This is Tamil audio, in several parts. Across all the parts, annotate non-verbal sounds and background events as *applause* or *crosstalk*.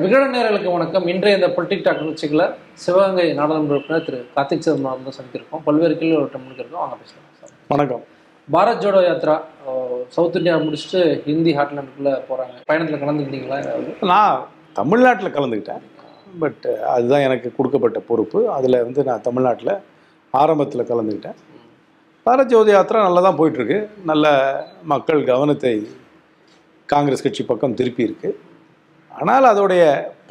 விகட நேரலுக்கு வணக்கம். இன்றைய இந்த பொலிட்டிக் டாக் நிகழ்ச்சிகளை சிவகங்கை நாடாளுமன்ற உறுப்பினர் திரு கார்த்திக் சிதம்பரம் தான் சந்திக்கிறோம் பல்வேறு கேள்வி ஒரு இருக்கோம் வாங்க பேசலாம். சார் வணக்கம். பாரத் ஜோடோ யாத்ரா சவுத் இந்தியா முடிச்சுட்டு ஹிந்தி ஹாட்லாண்டுக்குள்ளே போகிறாங்க பயணத்தில் கலந்துக்கிட்டீங்களா நான் தமிழ்நாட்டில் கலந்துக்கிட்டேன். பட் அதுதான் எனக்கு கொடுக்கப்பட்ட பொறுப்பு. அதில் வந்து நான் தமிழ்நாட்டில் ஆரம்பத்தில் கலந்துக்கிட்டேன். பாரத் ஜோதி யாத்திரா நல்லா தான் போயிட்டுருக்கு. நல்ல மக்கள் கவனத்தை காங்கிரஸ் கட்சி பக்கம் திருப்பி இருக்கு. ஆனால் அதோடைய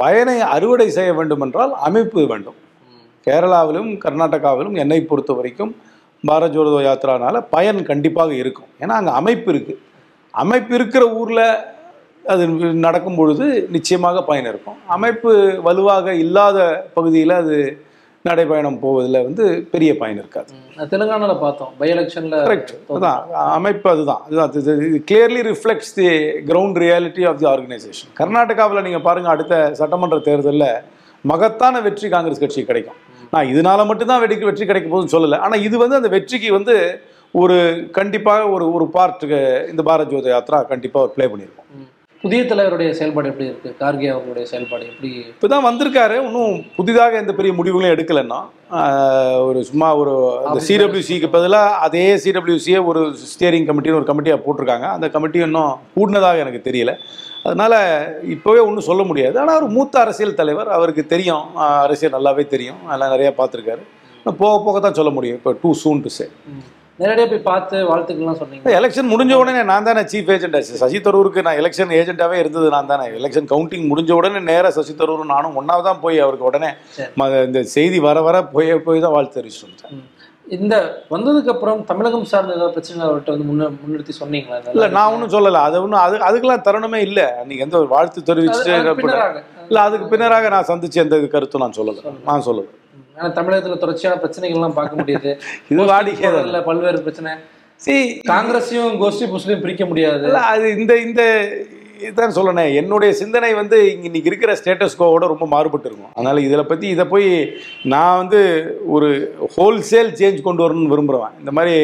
பயனை அறுவடை செய்ய வேண்டுமென்றால் அமைப்பு வேண்டும். கேரளாவிலும் கர்நாடகாவிலும் என்னை பொறுத்த வரைக்கும் பாரத் ஜோடோ யாத்திரானால பயன் கண்டிப்பாக இருக்கும். ஏன்னா அங்கே அமைப்பு இருக்குது அமைப்பு இருக்கிற ஊரில் அது நடக்கும் பொழுது நிச்சயமாக பயன் இருக்கும். அமைப்பு வலுவாக இல்லாத பகுதியில் அது நடைபயணம் போவதில் வந்து பெரிய பயன் இருக்காது. தெலுங்கானாவில் பார்த்தோம். பை எலெக்ஷனில் கரெக்ட் அதான் அமைப்பு அதுதான். அதுதான் இது clearly reflects the ground reality of the organisation கர்நாடகாவில் நீங்கள் பாருங்கள் அடுத்த சட்டமன்ற தேர்தலில் மகத்தான வெற்றி காங்கிரஸ் கட்சி கிடைக்கும். நான் இதனால மட்டும்தான் வெடிக்கு வெற்றி கிடைக்க போகுதுன்னு சொல்லலை. ஆனால் இது வந்து அந்த வெற்றிக்கு வந்து ஒரு கண்டிப்பாக ஒரு ஒரு பார்ட்டுக்கு இந்த பாரத் ஜோதி யாத்ரா கண்டிப்பாக ஒரு ப்ளே பண்ணியிருக்கோம். புதிய தலைவருடைய செயல்பாடு எப்படி இருக்கு? கார்கே அவர்களுடைய செயல்பாடு எப்படி? இப்போ தான் வந்திருக்காரு. இன்னும் புதிதாக எந்த பெரிய முடிவுகளும் எடுக்கலைன்னா ஒரு சும்மா ஒரு அந்த சிடபிள்யூசிக்கு பதிலாக அதே சிடபிள்யூசியை ஒரு ஸ்டியரிங் கமிட்டின்னு ஒரு கமிட்டியாக போட்டிருக்காங்க. அந்த கமிட்டி இன்னும் கூடினதாக எனக்கு தெரியல. அதனால் இப்போவே ஒன்றும் சொல்ல முடியாது. ஆனால் ஒரு மூத்த அரசியல் தலைவர் அவருக்கு தெரியும். அரசியல் நல்லாவே தெரியும். அதெல்லாம் நிறையா பார்த்துருக்காரு. போக போக தான் சொல்ல முடியும். இப்போ டூ சூன் டு சே நேரடியாக போய் பார்த்து வாழ்த்துக்கள்லாம் சொன்னீங்க. எலெக்ஷன் முடிஞ்ச உடனே நான் தானே சீஃப் ஏஜென்ட் சசி தரூருக்கு நான் எலெக்ஷன் ஏஜென்ட்டாகவே இருந்தது நான் தானே. எலெக்ஷன் கவுண்டிங் முடிஞ்ச உடனே நேராக சசி தரூரும் நானும் ஒன்றாவது தான் போய் அவருக்கு உடனே இந்த செய்தி வர வர போய் போய் தான் வாழ்த்து தெரிவிச்சுட்டு வந்துட்டேன் ம். இந்த வந்ததுக்கு அப்புறம் தமிழகம் சார்ந்த ஏதாவது பிரச்சனை அவர்கிட்ட வந்து முன்ன முன்னிறுத்தி சொன்னீங்களா? இல்லை நான் ஒன்றும் சொல்லலை. அது ஒன்றும் அது அதுக்கெல்லாம் தருணமே இல்லை. அன்றைக்கி எந்த ஒரு வாழ்த்து தெரிவிச்சுட்டு. இல்லை அதுக்கு பின்னராக நான் சந்திச்ச எந்த கருத்தும் நான் சொல்லலை. நான் சொல்லலை. ஆனா தமிழகத்துல தொடர்ச்சியான பிரச்சனைகள்லாம் பார்க்க முடியுது. *laughs* இது வாடிக்கை தான். இல்ல பல்வேறு பிரச்சனை. சி காங்கிரஸையும் கோஷ்டி புஷ்டியும் பிரிக்க முடியாது. அது இந்த இந்த இதான் சொல்லணேன் என்னுடைய சிந்தனை வந்து இங்க இன்னைக்கு இருக்கிற ஸ்டேட்டஸ் கோவோட ரொம்ப மாறுபட்டு இருக்கும். அதனால இதில் பற்றி இதை போய் நான் வந்து ஒரு ஹோல்சேல் சேஞ்ச் கொண்டு வரணும்னு விரும்புகிறேன் இந்த மாதிரி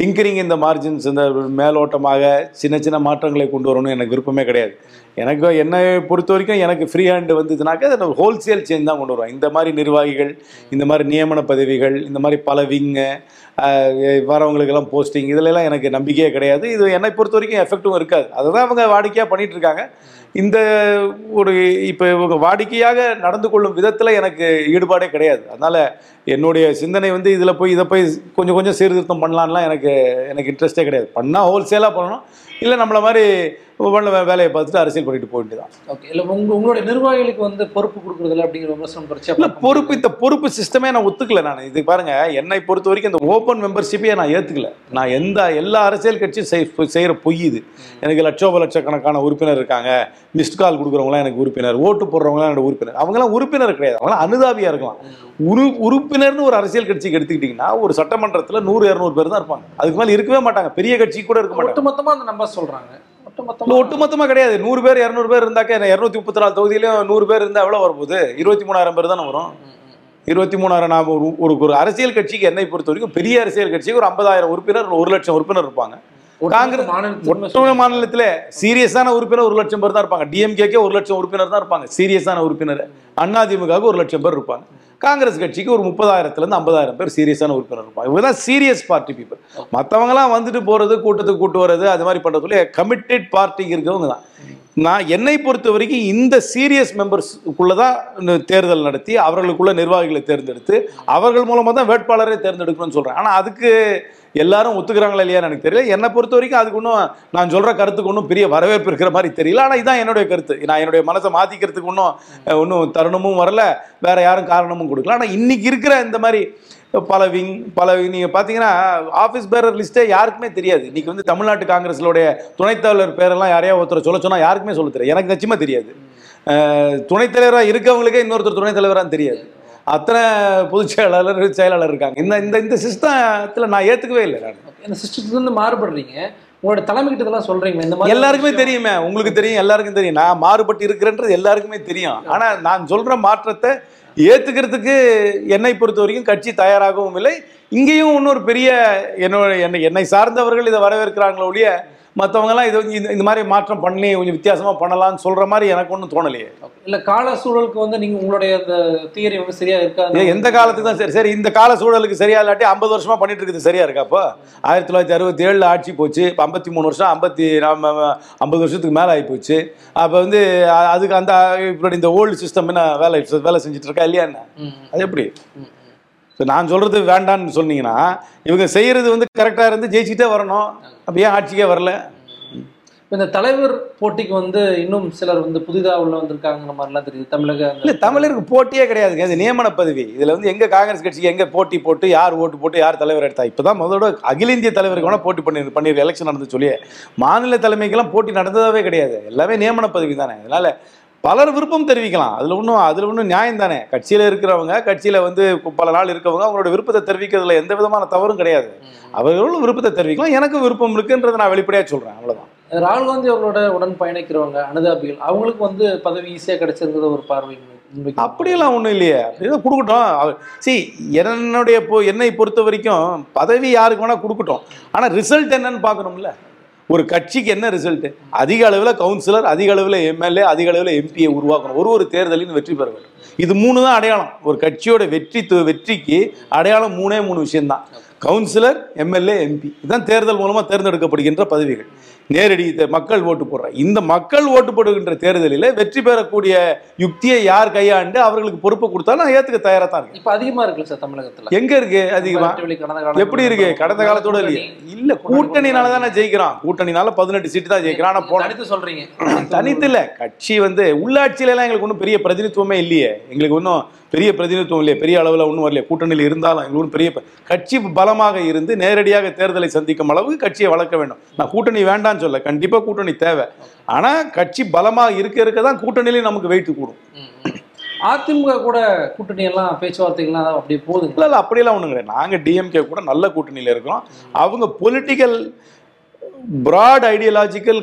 டிங்கரிங் இந்த மார்ஜின்ஸ் இந்த மேலோட்டமாக சின்ன சின்ன மாற்றங்களை கொண்டு வரணும்னு எனக்கு விருப்பமே கிடையாது. எனக்கு என்னை பொறுத்த வரைக்கும் எனக்கு ஃப்ரீ ஹேண்டு வந்ததுனாக்கா அதை ஹோல்சேல் சேஞ்ச் தான் கொண்டு வருவோம் இந்த மாதிரி நிர்வாகிகள் இந்த மாதிரி நியமன பதவிகள் இந்த மாதிரி பல விங்கு வரவங்களுக்கெல்லாம் போஸ்டிங் இதிலெல்லாம் எனக்கு நம்பிக்கையே கிடையாது. இது என்னை பொறுத்த வரைக்கும் எஃபெக்டும் இருக்காது. அதுதான் அவங்க வாடிக்கையாக பண்ணிட்டு இருக்காங்க. இந்த ஒரு இப்போ இவங்க வாடிக்கையாக நடந்து கொள்ளும் விதத்தில் எனக்கு ஈடுபாடே கிடையாது. அதனால் என்னுடைய சிந்தனை வந்து இதில் போய் இதை போய் கொஞ்சம் கொஞ்சம் சீர்திருத்தம் பண்ணலான்லாம் எனக்கு எனக்கு இன்ட்ரெஸ்டே கிடையாது. பண்ணால் ஹோல்சேலாக பண்ணணும். இல்லை நம்மளை மாதிரி பண்ண வேலையை பார்த்துட்டு அரசியல் பண்ணிட்டு போயிட்டு தான். ஓகே இல்ல உங்க உங்களுடைய நிர்வாகிகளுக்கு வந்து பொறுப்பு கொடுக்குறதுல அப்படிங்கிற விமர்சனம் இல்ல தொடர்ச்சியா பொறுப்பு இந்த பொறுப்பு சிஸ்டமே நான் ஒத்துக்கல நான். இது பாருங்க என்னை பொறுத்த வரைக்கும் இந்த ஓப்பன் மெம்பர்ஷிப்பையே நான் ஏத்துக்கல. நான் எந்த எல்லா அரசியல் கட்சியும் செய் செய்யற பொய் இது. எனக்கு லட்சோப லட்சக்கணக்கான உறுப்பினர் இருக்காங்க. மிஸ்ட் கால் கொடுக்குறவங்களாம் எனக்கு உறுப்பினர். ஓட்டு போடுறவங்களாம் என்னோட உறுப்பினர். அவங்களாம் உறுப்பினர் கிடையாது. அவங்களாம் அனுதாபியா இருக்கலாம். உரு உறுப்பினர்னு ஒரு அரசியல் கட்சிக்கு எடுத்துக்கிட்டிங்கன்னா ஒரு சட்டமன்றத்தில் நூறு இரநூறு பேர் தான் இருப்பாங்க. அதுக்கு மேலே இருக்கவே மாட்டாங்க. பெரிய கட்சி கூட இருக்க மாட்டாங்க. ஒட்டுமொத்தமா அந்த நம்பர் சொல்றாங்க. இல்ல ஒட்டுமொத்தமா ஒட்டுமொத்தமா கிடையாது. நூறு பேர் இரநூறு பேர் இருந்தாக்க இருநூத்தி முப்பத்தி நாலு தொகுதியிலும் நூறு பேர் இருந்தா எவ்வளவு வரப்போகுது இருபத்தி மூணாயிரம் பேர் தானே வரும். இருபத்தி மூணாயிரம் நான் ஒரு ஒரு ஒரு அரசியல் கட்சிக்கு என்னை பொறுத்த வரைக்கும் பெரிய அரசியல் கட்சிக்கு ஒரு ஐம்பதாயிரம் உறுப்பினர் ஒரு லட்சம் உறுப்பினர் இருப்பாங்க. ஒட்டுமொத்த மாநிலத்தில் சீரியஸான உறுப்பினர் ஒரு லட்சம் பேர் தான் இருப்பாங்க. டிஎம்கேக்கே ஒரு லட்சம் உறுப்பினர் தான் இருப்பாங்க. சீரியஸான உறுப்பினர். அதிமுகவுக்கு ஒரு லட்சம் பேர் இருப்பாங்க. காங்கிரஸ் கட்சிக்கு ஒரு முப்பதாயிரத்துலேருந்து ஐம்பதாயிரம் பேர் சீரியஸான உறுப்பினர் இருப்பாங்க. இவங்க தான் சீரியஸ் பார்ட்டி பீப்புள். மற்றவங்களாம் வந்துட்டு போகிறது கூட்டத்துக்கு கூட்டு வர்றது அது மாதிரி பண்றதுல கமிட்டட் பார்ட்டிக்கு இருக்கவங்க தான் நான் என்னை பொறுத்த வரைக்கும் இந்த சீரியஸ் மெம்பர்ஸ்க்குள்ள தான் தேர்தல் நடத்தி அவர்களுக்குள்ள நிர்வாகிகளை தேர்ந்தெடுத்து அவர்கள் மூலமாக தான் வேட்பாளரை தேர்ந்தெடுக்கணும்னு சொல்கிறேன் ஆனால் அதுக்கு எல்லாரும் ஒத்துக்கிறாங்களா இல்லையான்னு எனக்கு தெரியல. என்னை பொறுத்த வரைக்கும் அதுக்கு ஒன்றும் நான் சொல்கிற கருத்துக்கு ஒன்றும் பெரிய வரவேற்பு இருக்கிற மாதிரி தெரியல. ஆனால் இதுதான் என்னுடைய கருத்து. நான் என்னுடைய மனசை மாற்றிக்கிறதுக்கு ஒன்றும் ஒன்றும் தருணமும் வரல. வேற யாரும் காரணமும் கொடுக்கல. ஆனால் இன்னைக்கு இருக்கிற இந்த மாதிரி பல விங் பல நீங்கள் பார்த்தீங்கன்னா ஆஃபீஸ் பேரர் லிஸ்ட்டே யாருக்குமே தெரியாது. இன்னைக்கு வந்து தமிழ்நாட்டு காங்கிரஸினுடைய துணைத் தலைவர் பேரெல்லாம் யாரையா ஒருத்தர் சொல்ல சொன்னால் யாருக்குமே சொல்ல தெரியாது. எனக்கு நிச்சயமா தெரியாது. அஹ், துணைத் தலைவராக இருக்கவங்களுக்கே இன்னொருத்தர் துணைத் தலைவரான்னு தெரியாது. அத்தனை பொதுச் செயலாளர் செயலாளர் இருக்காங்க. இந்த இந்த இந்த சிஸ்டத்தில் நான் ஏற்றுக்கவே இல்லை நான். இந்த சிஸ்டத்துல இருந்து மாறுபடுறீங்க. உங்களோட தலைமை கிட்ட இதெல்லாம் சொல்றீங்க. இந்த மாதிரி எல்லாருக்குமே. தெரியுமே. உங்களுக்கு தெரியும் எல்லாருக்கும் தெரியும். நான் மாறுபட்டு இருக்கிறேன்றது எல்லாருக்குமே தெரியும். ஆனா நான் சொல்ற மாற்றத்தை ஏற்றுக்கிறதுக்கு என்னை பொறுத்த வரைக்கும் கட்சி தயாராகவும் இல்லை. இங்கேயும் இன்னொரு பெரிய என்னோட என்னை என்னை சார்ந்தவர்கள் இதை வரவேற்கிறாங்களோ ஒழிய மற்றவங்கலாம் இது இந்த- மாதிரி மாற்றம் பண்ணி கொஞ்சம் வித்தியாசமாக பண்ணலாம்னு சொல்கிற மாதிரி எனக்கு ஒன்றும் தோணலையே. இல்ல கால சூழலுக்கு வந்து நீங்க உங்களுடைய அந்த தியரி வந்து சரியா இருக்காது ஏன் எந்த காலத்துக்கு தான் சரி சரி இந்த கால சூழலுக்கு சரியா இல்லாட்டி ஐம்பது வருஷமா பண்ணிட்டு இருக்குது சரியா இருக்கா அப்போ? ஆயிரத்தி தொள்ளாயிரத்தி அறுபத்தி ஏழில் ஆட்சி போச்சு இப்போ ஐம்பத்தி மூணு வருஷம் ஐம்பத்தி ஐம்பது வருஷத்துக்கு மேலே ஆகி போச்சு. அப்போ வந்து அதுக்கு அந்த இப்படி இந்த ஓல்டு சிஸ்டம் என்ன வேலை வேலை செஞ்சுட்டு இருக்கா இல்லையா என்ன? அது எப்படி. இப்போ நான் சொல்றது வேண்டான்னு சொன்னீங்கன்னா இவங்க செய்யறது வந்து கரெக்டாக இருந்து ஜெயிச்சுட்டே வரணும். அப்போ ஏன் ஆட்சிக்கே வரல? இப்ப இந்த தலைவர் போட்டிக்கு வந்து இன்னும் சிலர் வந்து புதிதா உள்ள வந்திருக்காங்கிற மாதிரிலாம் தெரியுது. தமிழக இல்லை தமிழருக்கு போட்டியே கிடையாதுங்க இது நியமன பதவி. இதில் வந்து எங்க காங்கிரஸ் கட்சிக்கு எங்க போட்டி போட்டு யார் ஓட்டு போட்டு யார் தலைவர் எடுத்தா? இப்பதான் முதலோட அகில இந்திய தலைவருக்கு வேணா போட்டி பண்ணி பண்ணிருக்க எலெக்ஷன் நடந்து சொல்லி மாநில தலைமைக்கெல்லாம் போட்டி நடந்ததாவே கிடையாது. எல்லாமே நியமன பதவி தானே. அதனால பலர் விருப்பம் தெரிவிக்கலாம். அதுல ஒன்றும் அதுல ஒன்றும் நியாயம் தானே? கட்சியில இருக்கிறவங்க கட்சியில வந்து பல நாள் இருக்கவங்க அவங்களோட விருப்பத்தை தெரிவிக்கிறதுல எந்த விதமான தவறும் கிடையாது. அவர்களும் விருப்பத்தை தெரிவிக்கலாம். எனக்கு விருப்பம் இருக்குன்றதை நான் வெளிப்படையா சொல்றேன். அவ்வளவுதான். ராகுல் காந்தி அவர்களோட உடன் பயணிக்கிறவங்க அனுதாபிகள் அவங்களுக்கு வந்து பதவி ஈஸியா கிடைச்சிருக்கிற ஒரு பார்வை. அப்படியெல்லாம் ஒன்றும் இல்லையே. அப்படிதான் கொடுக்கட்டும். சி என்னுடைய என்னை பொறுத்த வரைக்கும் பதவி யாருக்கு வேணால் கொடுக்கட்டும். ஆனால் ரிசல்ட் என்னன்னு பார்க்கணும்ல. ஒரு கட்சிக்கு என்ன ரிசல்ட் அதிக அளவில் கவுன்சிலர் அதிக அளவில் எம்எல்ஏ அதிக அளவில் எம்பியை உருவாக்கணும். ஒரு ஒரு தேர்தலையும் வெற்றி பெற வேண்டும். இது மூணு தான் அடையாளம். ஒரு கட்சியோட வெற்றி வெற்றிக்கு அடையாளம் மூணே மூணு விஷயம்தான். கவுன்சிலர் எம்எல்ஏ எம்பி இதுதான் தேர்தல் மூலமாக தேர்ந்தெடுக்கப்படுகின்ற பதவிகள். நேரடி மக்கள் ஓட்டு போடுற. இந்த மக்கள் ஓட்டு போடுகின்ற தேர்தலில் வெற்றி பெறக்கூடிய யுக்தியை யார் கையாண்டு அவர்களுக்கு பொறுப்பு கொடுத்தா நான் ஏத்துக்க தயாரா தான் இருக்கேன். இப்ப அதிகமா இருக்குல்ல சார் தமிழகத்துல? எங்க இருக்கு அதிகமா? எப்படி இருக்கு? கடந்த காலத்தோட இல்லையா. இல்ல கூட்டணினால தானே ஜெயிக்கிறான். கூட்டணினால பதினெட்டு சீட்டு தான் ஜெயிக்கிறான். ஆனா போன தனித்து சொல்றீங்க. *clears throat* தனித்து இல்ல கட்சி வந்து உள்ளாட்சியில எல்லாம் எங்களுக்கு ஒன்றும் பெரிய பிரதிநிதித்துவமே இல்லையே. எங்களுக்கு ஒன்றும் பெரிய பிரதிநிதித்துவம் இல்லையே. பெரிய அளவில் ஒன்றும் வரலையே. கூட்டணியில் இருந்தாலும் எங்களுக்கு ஒன்றும் பெரிய கட்சி பலமாக இருந்து நேரடியாக தேர்தலை சந்திக்கும் அளவுக்கு கட்சியை வளர்க்க வேண்டும். நான் கூட்டணி வேண்டாம்னு சொல்ல. கண்டிப்பா கூட்டணி தேவை. ஆனா கட்சி பலமாக இருக்க இருக்க தான் கூட்டணியிலையும் நமக்கு வெயிட் கூடும். அதிமுக கூட கூட்டணி எல்லாம் பேச்சுவார்த்தைகள்லாம் அப்படியே போகுதுங்களா இல்லை இல்லை அப்படியெல்லாம் ஒன்றும் கிடையாது. நாங்கள் டிஎம்கே கூட நல்ல கூட்டணியில் இருக்கிறோம். அவங்க பொலிட்டிக்கல் பிராட் ஐடியாலஜிக்கல்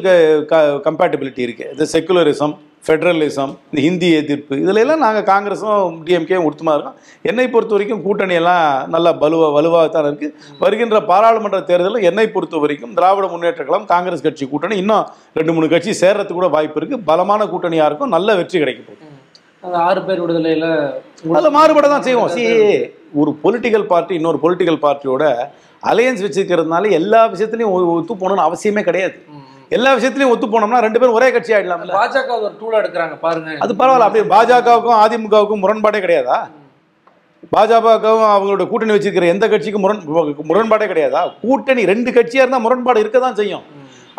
கம்பேட்டபிலிட்டி இருக்கு. இது செக்குலரிசம் ஃபெடரலிசம் இந்த ஹிந்தி எதிர்ப்பு இதுல எல்லாம் நாங்கள் காங்கிரஸும் டிஎம்கேயும் உறுத்துமா இருக்கோம். என்னை பொறுத்த வரைக்கும் கூட்டணி எல்லாம் நல்லா வலுவா வலுவாக தான் இருக்கு. வருகின்ற பாராளுமன்ற தேர்தலில் என்னை பொறுத்த வரைக்கும் திராவிட முன்னேற்ற கழகம் காங்கிரஸ் கட்சி கூட்டணி இன்னும் ரெண்டு மூணு கட்சி சேர்றதுக்கு கூட வாய்ப்பு இருக்கு. பலமான கூட்டணியாக இருக்கும். நல்ல வெற்றி கிடைக்க போகுது. ஆறு பேர் விடுதலையில அதில் மாறுபட தான் செய்வோம். சி ஒரு பொலிட்டிக்கல் பார்ட்டி இன்னொரு பொலிட்டிக்கல் பார்ட்டியோட அலையன்ஸ் வச்சுக்கிறதுனால எல்லா விஷயத்துலையும் ஒத்து போகணும்னு அவசியமே கிடையாது. எல்லா விஷயத்துலையும் ஒத்து போனோம்னா ரெண்டு பேரும் ஒரே கட்சி ஆயிடலாம்ல. பாஜக ஒரு டூலா எடுக்கிறாங்க பாருங்க. அது பரவாயில்ல அப்படியே பாஜகவுக்கும் அதிமுகவுக்கும் முரண்பாடே கிடையாதா? பாஜகவுக்கும் அவங்களோட கூட்டணி வச்சிருக்கிற எந்த கட்சிக்கும் முரண் முரண்பாடே கிடையாதா? கூட்டணி ரெண்டு கட்சியா இருந்தா முரண்பாடு இருக்க தான் செய்யும்.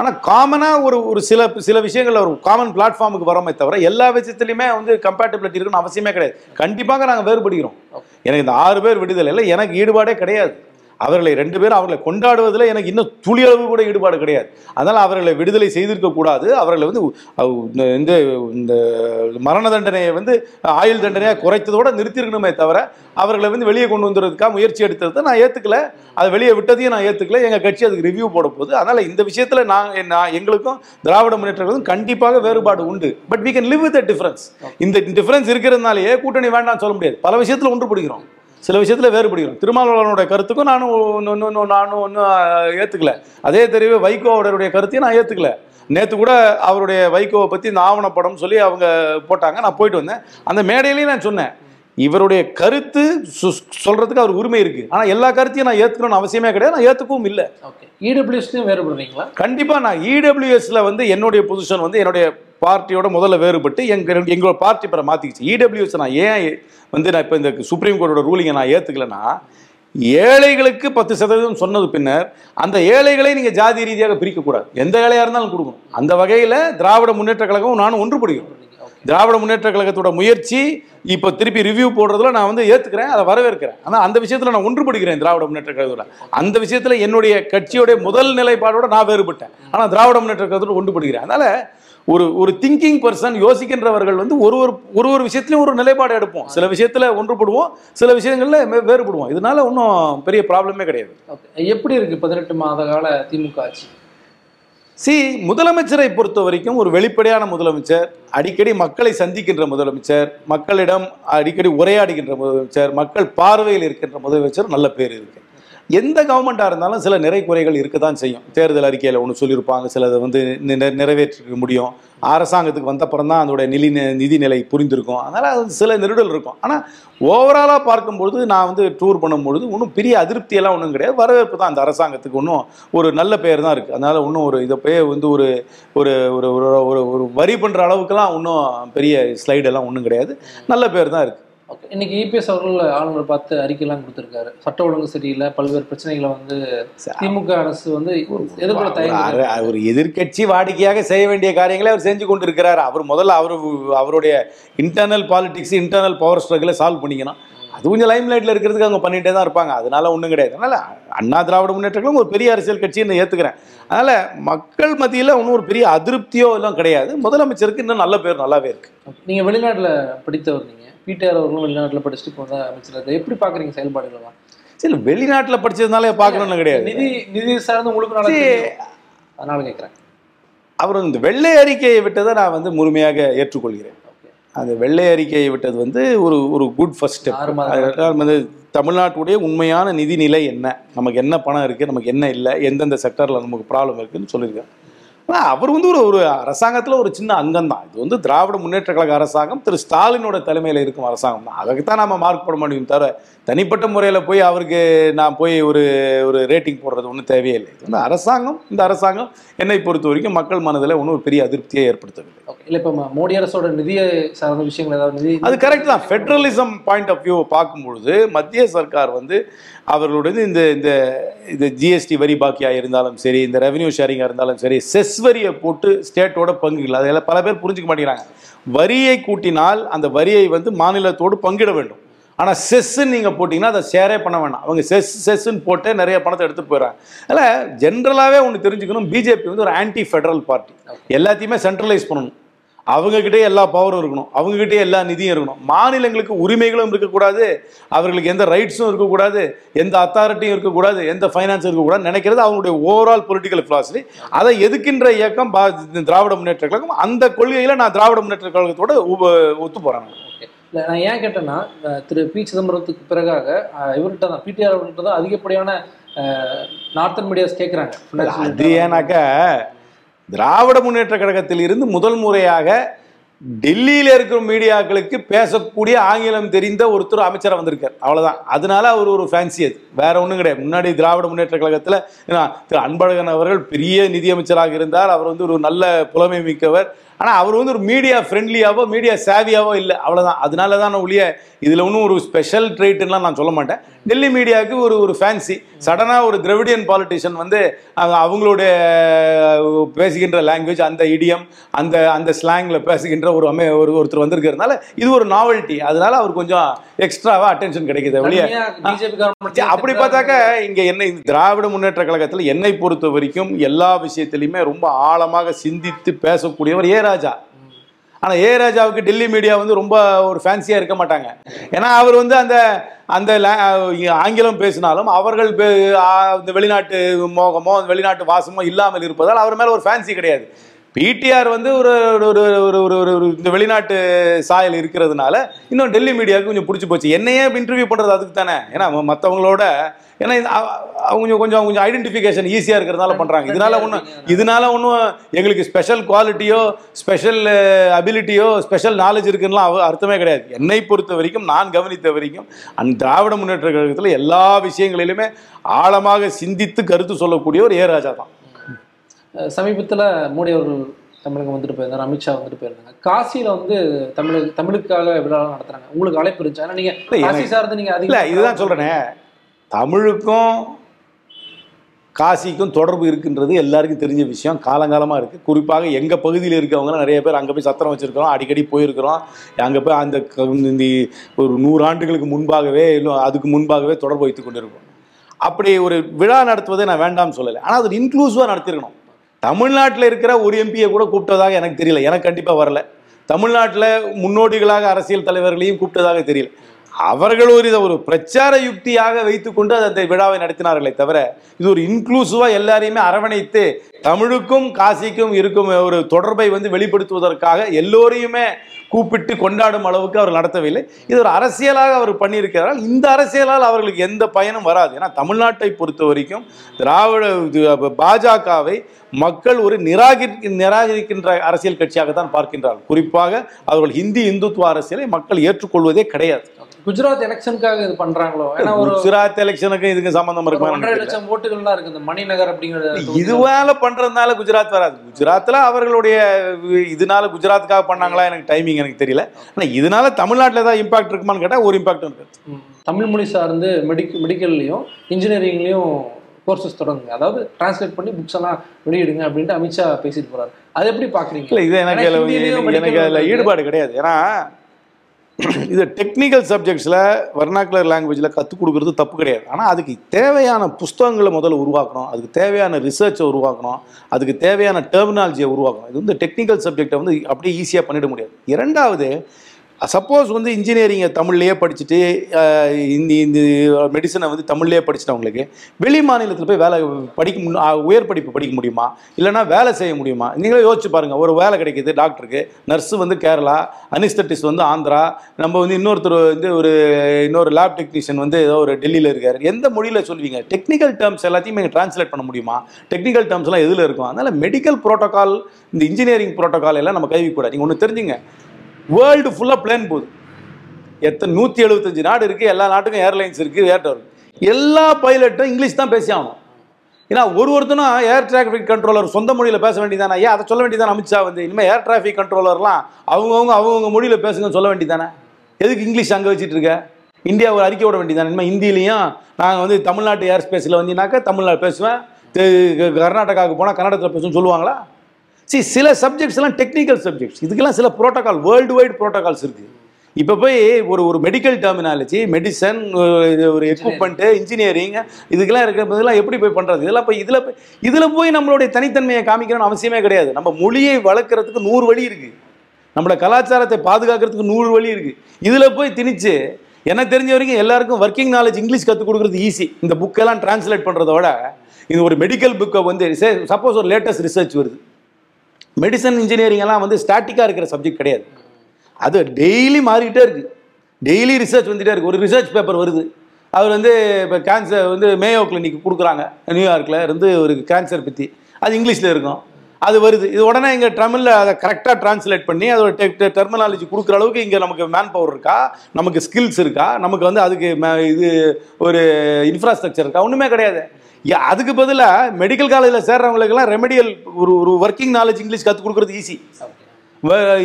ஆனா காமனா ஒரு ஒரு சில சில விஷயங்கள்ல ஒரு காமன் பிளாட்ஃபார்முக்கு வரமே தவிர எல்லா விஷயத்துலையுமே வந்து கம்பேட்டபிலிட்டி இருக்குன்னு அவசியமே கிடையாது. கண்டிப்பாக நாங்க வேறுபடுகிறோம். எனக்கு இந்த ஆறு பேர் விடுதலையில் எனக்கு ஈடுபாடே கிடையாது. அவர்களை ரெண்டு பேரும் அவர்களை கொண்டாடுவதில் எனக்கு இன்னும் துளியளவு கூட ஈடுபாடு கிடையாது. அதனால் அவர்களை விடுதலை செய்திருக்க கூடாது அவர்களை வந்து இந்த- இந்த மரண தண்டனையை வந்து ஆயுள் தண்டனையாக குறைத்ததோட நிறுத்திருக்கணுமே தவிர அவர்களை வந்து வெளியே கொண்டு வந்துறதுக்காக முயற்சி எடுத்ததை நான் ஏற்றுக்கல அதை வெளியே விட்டதையும் நான் ஏற்றுக்கல எங்கள் கட்சி அதுக்கு ரிவ்யூ போட போகுது அதனால் இந்த விஷயத்தில் நான் நான் எங்களுக்கும் திராவிட முன்னேற்றங்களுக்கும் கண்டிப்பாக வேறுபாடு உண்டு. But we can live with the difference. இந்த டிஃபரன்ஸ் இருக்கிறதுனாலேயே கூட்டணி வேண்டாம்னு சொல்ல முடியாது. பல விஷயத்தில் ஒன்றுபடுகிறோம். சில விஷயத்தில் வேறுபடுகிறோம் திருமாவளவனுடைய கருத்துக்கும் நானும் ஒன்று ஒன்று நானும் ஒன்றும் ஏற்றுக்கல அதே தெரியவே வைகோவுடைய கருத்தையும் நான் ஏற்றுக்கல நேற்று கூட அவருடைய வைகோவை பற்றி இந்த ஆவணப்படம் சொல்லி அவங்க போட்டாங்க. நான் போயிட்டு வந்தேன். அந்த மேடையிலையும் நான் சொன்னேன். இவருடைய கருத்து சு- சொல்றதுக்கு அவர் உரிமை இருக்கு. ஆனா எல்லா கருத்தையும் நான் ஏத்துக்கணும்னு அவசியமே கிடையாது. நான் ஏத்துக்கவும் இல்லை. ஓகே இடபிள்யூஸ்லையும் வேறுபடுறீங்களா கண்டிப்பா நான் இடபிள்யூஎஸ்ல வந்து என்னுடைய பொசிஷன் வந்து என்னுடைய பார்ட்டியோட முதல்ல வேறுபட்டு எங்க எங்களோட பார்ட்டி பிற மாத்திக்கிச்சு. இடபிள்யூஎஸ் நான் ஏன் வந்து நான் இப்போ இந்த சுப்ரீம் கோர்ட்டோட ரூலிங்கை நான் ஏத்துக்கலன்னா ஏழைகளுக்கு பத்து சதவீதம் சொன்னது பின்னர் அந்த ஏழைகளை நீங்க ஜாதி ரீதியாக பிரிக்கக்கூடாது. எந்த ஏழையா இருந்தாலும் கொடுக்கணும். அந்த வகையில திராவிட முன்னேற்ற கழகம் நானும் ஒன்றுபடுகிறோம். திராவிட முன்னேற்ற கழகத்தோட முயற்சி இப்போ திருப்பி ரிவ்யூ போடுறதுல நான் வந்து ஏற்றுக்கிறேன் அதை வரவேற்கிறேன். ஆனால் அந்த விஷயத்தில் நான் ஒன்றுபடுகிறேன் திராவிட முன்னேற்ற கழகத்தோட. அந்த விஷயத்தில் என்னுடைய கட்சியுடைய முதல் நிலைப்பாடோட நான் வேறுபட்டேன். ஆனால் திராவிட முன்னேற்ற கழகத்தோட ஒன்றுபடுகிறேன். அதனால் ஒரு ஒரு திங்கிங் பர்சன் யோசிக்கின்றவர்கள் வந்து ஒரு ஒரு ஒரு ஒரு விஷயத்துலையும் ஒரு நிலைப்பாடு எடுப்போம். சில விஷயத்தில் ஒன்றுபடுவோம் சில விஷயங்களில் வேறுபடுவோம். இதனால ஒன்றும் பெரிய ப்ராப்ளமே கிடையாது. எப்படி இருக்குது பதினெட்டு மாத கால திமுக ஆட்சி? சி முதலமைச்சரை பொறுத்த வரைக்கும் ஒரு வெளிப்படையான முதலமைச்சர் அடிக்கடி மக்களை சந்திக்கின்ற முதலமைச்சர் மக்களிடம் அடிக்கடி உரையாடுகின்ற முதலமைச்சர் மக்கள் பார்வையில் இருக்கின்ற முதலமைச்சர் நல்ல பேர் இருக்கு. எந்த கவர்மெண்ட்டாக இருந்தாலும் சில நிறை குறைகள் இருக்க தான் செய்யும். தேர்தல் அறிக்கையில் ஒன்று சொல்லியிருப்பாங்க. சிலதை வந்து நி- நிறைவேற்றிக்க முடியும். அரசாங்கத்துக்கு வந்தப்புறம் தான் அதோட நிதி நிதி நிலை புரிந்திருக்கும். அதனால் சில நெருடல் இருக்கும். ஆனால் ஓவராலாக பார்க்கும்பொழுது நான் வந்து டூர் பண்ணும்பொழுது ஒன்றும் பெரிய அதிருப்தியெல்லாம் ஒன்றும் கிடையாது. வரவேற்பு தான் அந்த அரசாங்கத்துக்கு ஒன்றும் ஒரு நல்ல பெயர் தான் இருக்குது அதனால் ஒன்றும் ஒரு இதை போய் வந்து ஒரு ஒரு ஒரு ஒரு- ஒரு ஒரு வரி பண்ணுற அளவுக்குலாம் ஒன்றும் பெரிய ஸ்லைடெல்லாம் ஒன்றும் கிடையாது. நல்ல பேர் தான் இருக்குது ஓகே இன்னைக்கு இபிஎஸ் அவர்கள் ஆளுநர் பார்த்து அறிக்கையெல்லாம் கொடுத்துருக்காரு. சட்ட ஒழுங்கு சரியில்லை பல்வேறு பிரச்சனைகளை வந்து திமுக அரசு வந்து எதிர்கொள்ள அர- ஒரு எதிர்க்கட்சி வாடிக்கையாக செய்ய வேண்டிய காரியங்களை அவர் செஞ்சு கொண்டு இருக்கிறார் அவர் முதல்ல அவர் அவருடைய இன்டர்னல் பாலிடிக்ஸ் இன்டர்னல் பவர் ஸ்ட்ரகிளை சால்வ் பண்ணிக்கணும். அது கொஞ்சம் லைம் லைட்டில் இருக்கிறதுக்கு அவங்க பண்ணிகிட்டே தான் இருப்பாங்க. அதனால ஒன்றும் கிடையாது. அதனால் அண்ணா திராவிட முன்னேற்றங்களும் ஒரு பெரிய அரசியல் கட்சின்னு ஏற்றுக்கிறேன் அதனால் மக்கள் மத்தியில் ஒன்றும் ஒரு பெரிய அதிருப்தியோ எல்லாம் கிடையாது. முதலமைச்சருக்கு இன்னும் நல்ல பேர் நல்லாவே இருக்கு. நீங்க வெளிநாட்டுல படித்தவர் நீங்க. பிடிஆர் அவர்களும் வெளிநாட்டுல படிச்சுட்டு போன அமைச்சர் இருக்காரு. எப்படி பாக்குறீங்க செயல்பாடுகளெல்லாம் சரி வெளிநாட்டில் படிச்சதுனாலே பார்க்கணும்னு கிடையாது. நிதி நிதி சார்ந்து உங்களுக்கு. அதனால கேட்குறேன் அவர் இந்த வெள்ளை அறிக்கையை விட்டதை நான் வந்து முழுமையாக ஏற்றுக்கொள்கிறேன். அந்த வெள்ளை அறிக்கையை விட்டது வந்து ஒரு ஒரு குட் ஃபர்ஸ்ட் ஸ்டெப் வந்து தமிழ்நாட்டுடைய உண்மையான நிதி நிலை என்ன? நமக்கு என்ன பணம் இருக்குது நமக்கு என்ன இல்லை? எந்தெந்த செக்டரில் நமக்கு ப்ராப்ளம் இருக்குன்னு சொல்லியிருக்காரு. ஆனால் அவர் வந்து ஒரு ஒரு அரசாங்கத்தில் ஒரு சின்ன அங்கம் தான் இது வந்து திராவிட முன்னேற்ற கழக அரசாங்கம் திரு ஸ்டாலினோட தலைமையில் இருக்கும் அரசாங்கம் தான். அதுக்கு தான் நம்ம மார்க் போட முடியும் தவிர தனிப்பட்ட முறையில் போய் அவருக்கு நான் போய் ஒரு ஒரு ரேட்டிங் போடுறது ஒன்றும் தேவையில்லை. இது வந்து அரசாங்கம் இந்த அரசாங்கம் என்னை பொறுத்த வரைக்கும் மக்கள் மனதில் ஒன்றும் ஒரு பெரிய அதிருப்தியை ஏற்படுத்தவில்லை. இல்லை இப்போ மோடி அரசோட நிதியை சார்ந்த விஷயங்கள் ஏதாவது நிதி அது கரெக்ட் தான். ஃபெட்ரலிசம் பாயிண்ட் ஆஃப் வியூ பார்க்கும்பொழுது மத்திய சர்க்கார் வந்து அவர்களுடைய இந்த இந்த இந்த ஜிஎஸ்டி வரி பாக்கியாக இருந்தாலும் சரி இந்த ரெவென்யூ ஷேரிங்காக இருந்தாலும் சரி செஸ் வரியை போட்டு ஸ்டேட்டோட பங்குகள். அதெல்லாம் பல பேர் புரிஞ்சுக்க மாட்டேங்கிறாங்க. வரியை கூட்டினால் அந்த வரியை வந்து மாநிலத்தோடு பங்கிட வேண்டும். ஆனால் செஸ்ன்னு நீங்கள் போட்டிங்கன்னா அதை ஷேரே பண்ண வேண்டாம் அவங்க செஸ் செஸ்ன்னு போட்டு நிறைய பணத்தை எடுத்துகிட்டு போயிடறாங்க. அதில் ஜென்ரலாகவே ஒன்று தெரிஞ்சுக்கணும். பிஜேபி வந்து ஒரு ஆன்டி ஃபெடரல் பார்ட்டி எல்லாத்தையுமே சென்ட்ரலைஸ் பண்ணணும். அவங்ககிட்டயே எல்லா பவரும் இருக்கணும். அவங்ககிட்டயே எல்லா நிதியும் இருக்கணும். மாநிலங்களுக்கு உரிமைகளும் இருக்கக்கூடாது. அவர்களுக்கு எந்த ரைட்ஸும் இருக்கக்கூடாது. எந்த அத்தாரிட்டியும் இருக்கக்கூடாது. எந்த ஃபைனான்ஸும் இருக்கக்கூடாது நினைக்கிறது அவங்களுடைய ஓவரால் பொலிட்டிக்கல் philosophy. அதை எதுக்கின்ற இயக்கம் பா- திராவிட முன்னேற்ற கழகம் அந்த கொள்கையில நான் திராவிட முன்னேற்ற கழகத்தோட ஒத்து போறேன். ஓகே இல்லை நான் ஏன் கேட்டேன்னா திரு பி சிதம்பரத்துக்கு பிறகாக இவர்கிட்ட தான் பிடிஆர் அவர்கிட்ட தான் அதிகப்படியான நார்த்தன் மீடியாஸ் கேட்குறாங்க அது ஏன்னாக்கா திராவிட முன்னேற்ற கழகத்தில் இருந்து முதல் முறையாக டெல்லியில் இருக்கிற மீடியாக்களுக்கு பேசக்கூடிய ஆங்கிலம் தெரிந்த ஒருத்தர் அமைச்சராக வந்திருக்கார். அவ்வளோதான் அதனால அவர் ஒரு ஃபேன்சி அது. வேற ஒன்றும் கிடையாது. முன்னாடி திராவிட முன்னேற்ற கழகத்தில் திரு அன்பழகன் அவர்கள் பெரிய நிதியமைச்சராக இருந்தார். அவர் வந்து ஒரு நல்ல புலமை மிக்கவர். ஆனா அவர் வந்து ஒரு மீடியா ஃப்ரெண்ட்லியாவோ மீடியா சேவியாவோ இல்லை. அவ்வளவுதான். அதனால தான் ஒழிய இதுல ஒன்றும் ஒரு ஸ்பெஷல் ட்ரீட்லாம் நான் சொல்ல மாட்டேன். டெல்லி மீடியாவுக்கு ஒரு ஒரு ஃபேன்சி சடனாக ஒரு திராவிடியன் பாலிட்டிஷியன் வந்து அவங்க அவங்களுடைய பேசுகின்ற லாங்குவேஜ் அந்த இடியம் அந்த அந்த ஸ்லாங்கில் பேசுகின்ற ஒரு அமை ஒரு ஒருத்தர் வந்திருக்கிறதுனால இது ஒரு நாவல்ட்டி அதனால அவர் கொஞ்சம் எக்ஸ்ட்ராவாக அட்டென்ஷன் கிடைக்குது சரி, அப்படி பார்த்தாக்க இங்க என்ன இந்த திராவிட முன்னேற்ற கழகத்துல என்னை பொறுத்த வரைக்கும் எல்லா விஷயத்திலையுமே ரொம்ப ஆழமாக சிந்தித்து பேசக்கூடியவர் ஏ ராஜா ஆனா ஏ ராஜாவுக்கு டெல்லி மீடியா வந்து ரொம்ப ஒரு ஃபேன்சியா இருக்க மாட்டாங்க. ஏன்னா அவர் வந்து அந்த அந்த ஆங்கிலம் பேசினாலும் அவர்கள் அந்த இந்த வெளிநாட்டு மோகமோ வெளிநாட்டு வாசமோ இல்லாமல் இருப்பதால் அவர் மேல ஒரு ஃபேன்சி கிடையாது. பிடிஆர் வந்து ஒரு ஒரு ஒரு ஒரு ஒரு ஒரு ஒரு இந்த வெளிநாட்டு சாயல் இருக்கிறதுனால இன்னும் டெல்லி மீடியாவுக்கு கொஞ்சம் பிடிச்சி போச்சு. என்னையே இன்டர்வியூ பண்ணுறது அதுக்கு தானே. ஏன்னா மற்றவங்களோட ஏன்னா அவங்க கொஞ்சம் கொஞ்சம் கொஞ்சம் ஐடென்டிஃபிகேஷன் ஈஸியாக இருக்கிறதுனால பண்ணுறாங்க இதனால ஒன்றும் இதனால ஒன்றும் எங்களுக்கு ஸ்பெஷல் குவாலிட்டியோ ஸ்பெஷல் அபிலிட்டியோ ஸ்பெஷல் நாலேஜ் இருக்குன்னா அர்த்தமே கிடையாது. என்னை பொறுத்த வரைக்கும் நான் கவனித்த வரைக்கும் அந்த திராவிட முன்னேற்ற கழகத்தில் எல்லா விஷயங்களிலுமே ஆழமாக சிந்தித்து கருத்து சொல்லக்கூடிய ஒரு ஏ ராஜா தான். சமீபத்தில் மோடி அவர்கள் தமிழகம் வந்துட்டு போயிருந்தார் அமித்ஷா வந்துட்டு போயிருந்தாங்க. காசியில வந்து தமிழ் தமிழுக்காக விழா நடத்துறாங்க. உங்களுக்கு அழைப்பு இருந்துச்சு? ஆனா நீங்க இல்ல, காசி சார்ந்து நீங்க இல்லை அதிகம் இதுதான் சொல்கிறேனே தமிழுக்கும் காசிக்கும் தொடர்பு இருக்குன்றது எல்லாருக்கும் தெரிஞ்ச விஷயம். காலங்காலமாக இருக்குது குறிப்பாக எங்கள் பகுதியில் இருக்கவங்கலாம் நிறைய பேர் அங்கே போய் சத்திரம் வச்சுருக்கிறோம் அடிக்கடி போயிருக்கிறோம். அங்கே போய் அந்த இந்த ஒரு நூறு ஆண்டுகளுக்கு முன்பாகவே இல்லை அதுக்கு முன்பாகவே தொடர்பு வைத்து கொண்டிருக்கோம் அப்படி ஒரு விழா நடத்துவதை நான் வேண்டாம்னு சொல்லலை. ஆனால் அது இன்க்ளூசிவாக நடத்திருக்கணும். தமிழ்நாட்டில் இருக்கிற ஒரு எம்பியை கூட கூப்பிட்டதாக எனக்கு தெரியல. எனக்கு கண்டிப்பாக வரல. தமிழ்நாட்டில் முன்னோடிகளாக அரசியல் தலைவர்களையும் கூப்பிட்டதாக தெரியல. அவர்கள் ஒரு இதை ஒரு பிரச்சார யுக்தியாக வைத்துக்கொண்டு அந்த விழாவை நடத்தினார்களே தவிர இது ஒரு இன்க்ளூசிவாக எல்லாரையுமே அரவணைத்து தமிழுக்கும் காசிக்கும் இருக்கும் ஒரு தொடர்பை வந்து வெளிப்படுத்துவதற்காக எல்லோரையுமே கூப்பிட்டு கொண்டாடும் அளவுக்கு அவர் நடத்தவில்லை. இது ஒரு அரசியலாக அவர் பண்ணியிருக்கிறார். இந்த அரசியலால் அவர்களுக்கு எந்த பயனும் வராது. ஏன்னா தமிழ்நாட்டை பொறுத்த வரைக்கும் திராவிட இது, பாஜகவை மக்கள் ஒரு நிராகரி நிராகரிக்கின்ற அரசியல் கட்சியாக தான் பார்க்கின்றார்கள். குறிப்பாக அவர்கள் ஹிந்தி இந்துத்துவ அரசியலை மக்கள் ஏற்றுக்கொள்வதே கிடையாது. குஜராத் எலெக்ஷனுக்காக இது பண்றாங்களோ? ஏன்னா ஒரு குஜராத் எலெக்ஷனுக்கு இதுக்கு சம்பந்தம் ஒரு இருக்குமா ஒன்றரை லட்சம் ஓட்டுகள்லாம் இருக்கு. இந்த மணிநகர் அப்படிங்கிற தொகுதியில. இதுவால பண்றதுனால குஜராத் வராது. குஜராத்ல அவர்களுடைய இதனால குஜராத்துக்காக பண்ணாங்களா எனக்கு டைமிங் எனக்கு தெரியல. ஆனா இதனால தமிழ்நாட்டுல ஏதாவது இம்பாக்ட் இருக்குமான்னு கேட்டா ஒரு இம்பாக்ட் இருக்கு ம். தமிழ் மொழி சார்ந்து மெடிக்கல் மெடிக்கல்லையும் இன்ஜினியரிங்லையும் கோர்சஸ் தொடங்குங்க. அதாவது டிரான்ஸ்லேட் பண்ணி புக்ஸ் எல்லாம் வெளியிடுங்க அப்படின்ட்டு அமித்ஷா பேசிட்டு போறாரு. அதை எப்படி பாக்குறீங்க? இல்ல இது எனக்கு எனக்கு- இருக்கு. ஈடுபாடு கிடையாது. ஏன்னா இது டெக்னிக்கல் சப்ஜெக்ட்ஸில் வர்ணாக்குலர் லாங்குவேஜில் கற்றுக் கொடுக்குறது தப்பு கிடையாது. ஆனால் அதுக்கு தேவையான புஸ்தகங்களை முதல்ல உருவாக்கணும். அதுக்கு தேவையான ரிசர்ச்சை உருவாக்கணும். அதுக்கு தேவையான டெர்மினாலஜியை உருவாக்கணும். இது வந்து டெக்னிக்கல் சப்ஜெக்டை வந்து அப்படியே ஈஸியாக பண்ணிட முடியாது. இரண்டாவது சப்போஸ் வந்து இன்ஜினியரிங்கை தமிழ்லேயே படிச்சுட்டு இந்த இந்த மெடிசனை வந்து தமிழ்லேயே படிச்சிட்டவங்களுக்கு வெளி மாநிலத்தில் போய் வேலை படிக்க உயர் படிப்பு படிக்க முடியுமா? இல்லைன்னா வேலை செய்ய முடியுமா? நீங்களே யோசிச்சு பாருங்கள் ஒரு வேலை கிடைக்கிது டாக்டருக்கு நர்ஸு வந்து கேரளா அனிஸ்தட்டிஸ் வந்து ஆந்திரா. நம்ம வந்து இன்னொருத்தர் வந்து ஒரு இன்னொரு லேப் டெக்னீஷியன் வந்து ஏதோ ஒரு டெல்லியில் இருக்கார். எந்த மொழியில் சொல்லுவீங்க டெக்னிக்கல் டேர்ம்ஸ் எல்லாத்தையும் நீங்கள் ட்ரான்ஸ்லேட் பண்ண முடியுமா? டெக்னிக்கல் டேர்ம்ஸ்லாம் எதில் இருக்கும்? அதனால் மெடிக்கல் ப்ரோட்டோக்கால் இந்த இன்ஜினியரிங் ப்ரோட்டோக்கால் எல்லாம் நம்ம கைவிக்கூடாது. நீங்கள் ஒன்று தெரிஞ்சுங்க. வேர்ல்டு ஃபுல்லாக பிளேன் போகுது. எத்தனை நூற்றி எழுபத்தஞ்சு நாடு இருக்குது எல்லா நாட்டுக்கும் ஏர்லைன்ஸ் இருக்குது ஏர்டோ இருக்குது எல்லா பைலட்டும் இங்கிலீஷ் தான் பேசி ஆகணும். ஏன்னா ஒரு ஒருத்தனும் ஏர் டிராஃபிக் கண்ட்ரோலர் சொந்த மொழியில் பேச வேண்டியதானே ஏன் அதை சொல்ல வேண்டியதானே அமித்ஷா வந்து? இனிமேல் ஏர் டிராஃபிக் கண்ட்ரோலர்லாம் அவங்கவுங்க அவங்கவுங்க மொழியில் பேசுங்கன்னு சொல்ல வேண்டியதானே? எதுக்கு இங்கிலீஷ் அங்கே வச்சுட்டு இருக்க? இந்தியா ஒரு அறிக்கை விட வேண்டியதானே? இனிமேல் ஹிந்திலையும் நாங்கள் வந்து தமிழ்நாட்டு ஏர் ஸ்பேஸில் வந்தீங்கன்னாக்கா தமிழ்நாடு பேசுவேன். கர்நாடகாவுக்கு போனால் கன்னடத்தில் பேசுவேன்னு சொல்லுவாங்களா? சி சில சப்ஜெக்ட்ஸ் எல்லாம் டெக்னிக்கல் சப்ஜெக்ட்ஸ் இதுக்கெல்லாம் சில ப்ரோட்டோகால் வேர்ல்டு வைட் ப்ரோட்டோகால்ஸ் இருக்கு. இப்போ போய் ஒரு ஒரு மெடிக்கல் டெர்மினாலஜி மெடிசன் ஒரு எக்யூப்மெண்ட்டு இன்ஜினியரிங் இதுக்கெல்லாம் இருக்கிறதெல்லாம் எப்படி போய் பண்ணுறது இதெல்லாம் போய் இதில் போய் இதில் போய் நம்மளுடைய தனித்தன்மையை காமிக்கணும்னு அவசியமே கிடையாது. நம்ம மொழியை வளர்க்குறதுக்கு நூறு வழி இருக்குது நம்மளோட கலாச்சாரத்தை பாதுகாக்கிறதுக்கு நூறு வழி இருக்குது இதில் போய் திணிச்சு எனக்கு தெரிஞ்ச வரைக்கும் எல்லாருக்கும் ஒர்க்கிங் நாலேஜ் இங்கிலீஷ் கற்றுக் கொடுக்குறது ஈஸி இந்த புக்கெல்லாம் டிரான்ஸ்லேட் பண்ணுறதோட இது ஒரு மெடிக்கல் புக்கை வந்து சப்போஸ் ஒரு லேட்டஸ்ட் ரிசர்ச் வருது. மெடிசன் இன்ஜினியரிங் எல்லாம் வந்து ஸ்டாட்டிக்காக இருக்கிற சப்ஜெக்ட் கிடையாது. அது டெய்லி மாறிக்கிட்டே இருக்கு. டெய்லி ரிசர்ச் வந்துட்டே இருக்கு. ஒரு ரிசர்ச் பேப்பர் வருது. அவர் வந்து இப்போ கேன்சர் வந்து மேயோ கிளினிக் கொடுக்குறாங்க. நியூயார்க்கில் இருந்து ஒரு கேன்சர் பற்றி அது இங்கிலீஷில் இருக்கும். அது வருது. இது உடனே இங்கே தமிழில் அதை கரெக்டாக டிரான்ஸ்லேட் பண்ணி அதோட டெக் டெர்மினாலஜி கொடுக்குற அளவுக்கு இங்கே நமக்கு மேன் பவர் இருக்கா? நமக்கு ஸ்கில்ஸ் இருக்கா? நமக்கு வந்து அதுக்கு இது ஒரு இன்ஃப்ராஸ்ட்ரக்சர் இருக்கா? ஒன்றுமே கிடையாது. அதுக்கு பதிலாக மெடிக்கல் காலேஜில் சேர்றவங்களுக்கெல்லாம் ரெமெடியல் ஒரு ஒரு ஒர்க்கிங் நாலேஜ் இங்கிலீஷ் கற்றுக் கொடுக்குறது ஈஸி